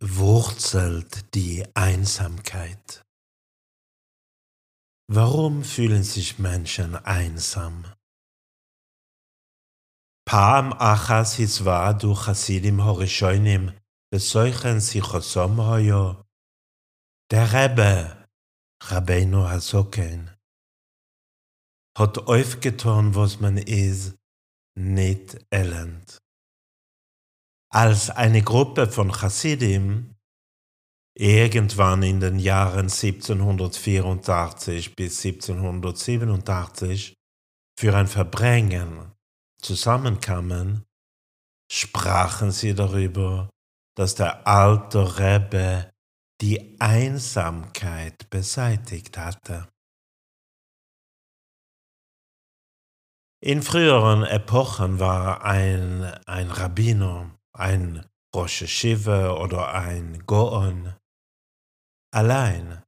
macht die Einsamkeit? Warum fühlen sich Menschen einsam? פעם אחת הצוועדו חסידים הראשונים בסויכן שיחוסום היו. Der Rebbe, Rabbeinu Hasoken, hat aufgetan, was man ist, nicht elend. Als eine Gruppe von Chassidim irgendwann in den Jahren 1784 bis 1787 für ein Verbringen zusammenkamen, sprachen sie darüber, dass der alte Rebbe die Einsamkeit beseitigt hatte. In früheren Epochen war ein, ein Rabbiner, ein Rosh Shiva oder ein Goon allein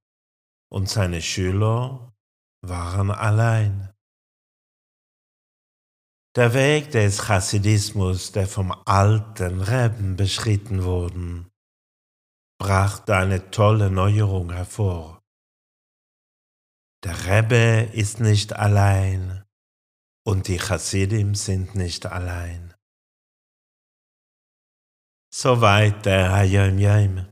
und seine Schüler waren allein. Der Weg des Chassidismus, der vom alten Reben beschritten wurde, brachte eine tolle Neuerung hervor. Der Rebbe ist nicht allein und die Chassidim sind nicht allein. Soweit der Hayom Yom.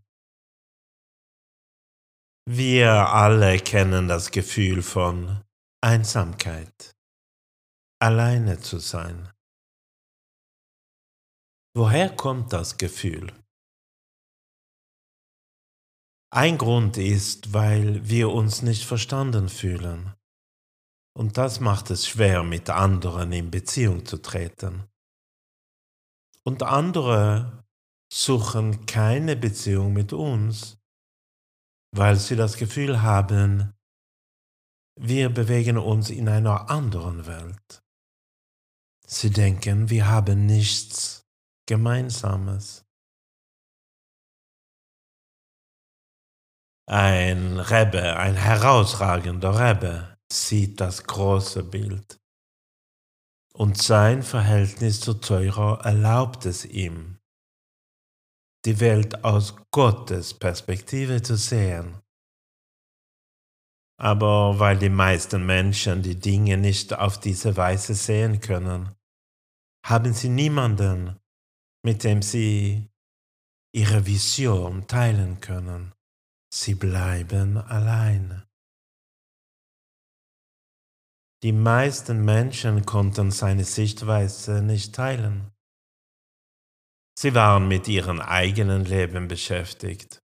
Wir alle kennen das Gefühl von Einsamkeit alleine zu sein. Woher kommt das Gefühl? Ein Grund ist, weil wir uns nicht verstanden fühlen. Und das macht es schwer, mit anderen in Beziehung zu treten. Und andere suchen keine Beziehung mit uns, weil sie das Gefühl haben, wir bewegen uns in einer anderen Welt. Sie denken, wir haben nichts Gemeinsames. Ein Rebbe, ein herausragender Rebbe, sieht das große Bild. Und sein Verhältnis zu Teurer erlaubt es ihm, die Welt aus Gottes Perspektive zu sehen. Aber weil die meisten Menschen die Dinge nicht auf diese Weise sehen können, haben sie niemanden, mit dem sie ihre Vision teilen können. Sie bleiben allein. Die meisten Menschen konnten seine Sichtweise nicht teilen. Sie waren mit ihrem eigenen Leben beschäftigt,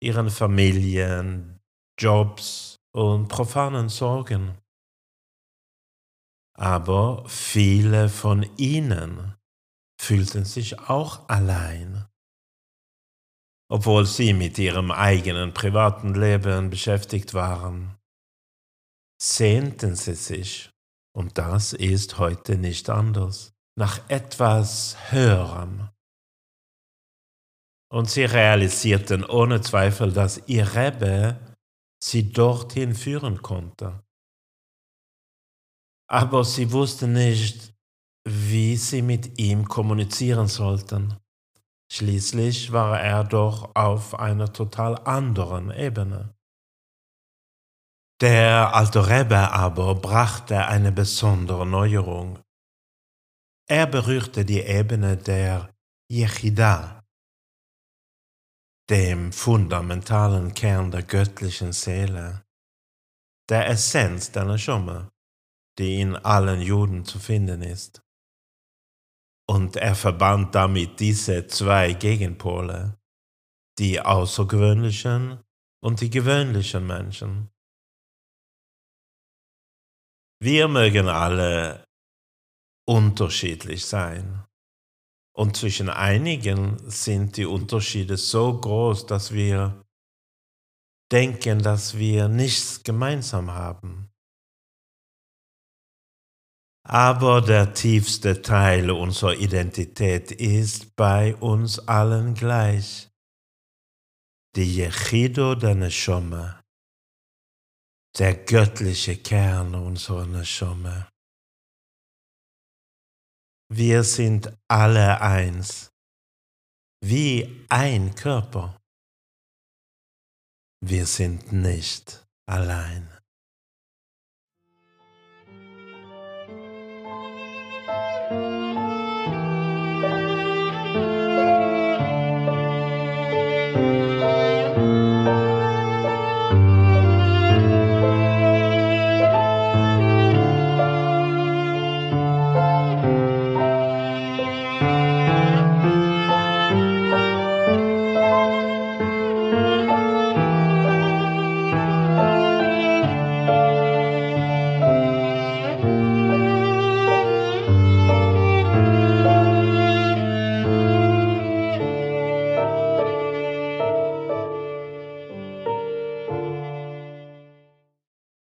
ihren Familien, Jobs und profanen Sorgen aber viele von ihnen fühlten sich auch allein. Obwohl sie mit ihrem eigenen privaten Leben beschäftigt waren, sehnten sie sich, und das ist heute nicht anders, nach etwas Höherem. Und sie realisierten ohne Zweifel, dass ihr Rebbe sie dorthin führen konnte aber sie wussten nicht, wie sie mit ihm kommunizieren sollten. Schließlich war er doch auf einer total anderen Ebene. Der alte Rebbe aber brachte eine besondere Neuerung. Er berührte die Ebene der Yechida, dem fundamentalen Kern der göttlichen Seele, der Essenz der Neshama die in allen Juden zu finden ist. Und er verband damit diese zwei Gegenpole, die außergewöhnlichen und die gewöhnlichen Menschen. Wir mögen alle unterschiedlich sein. Und zwischen einigen sind die Unterschiede so groß, dass wir denken, dass wir nichts gemeinsam haben. Aber der tiefste Teil unserer Identität ist bei uns allen gleich. Die Yechido der Neshome, der göttliche Kern unserer Neshome. Wir sind alle eins, wie ein Körper. Wir sind nicht allein.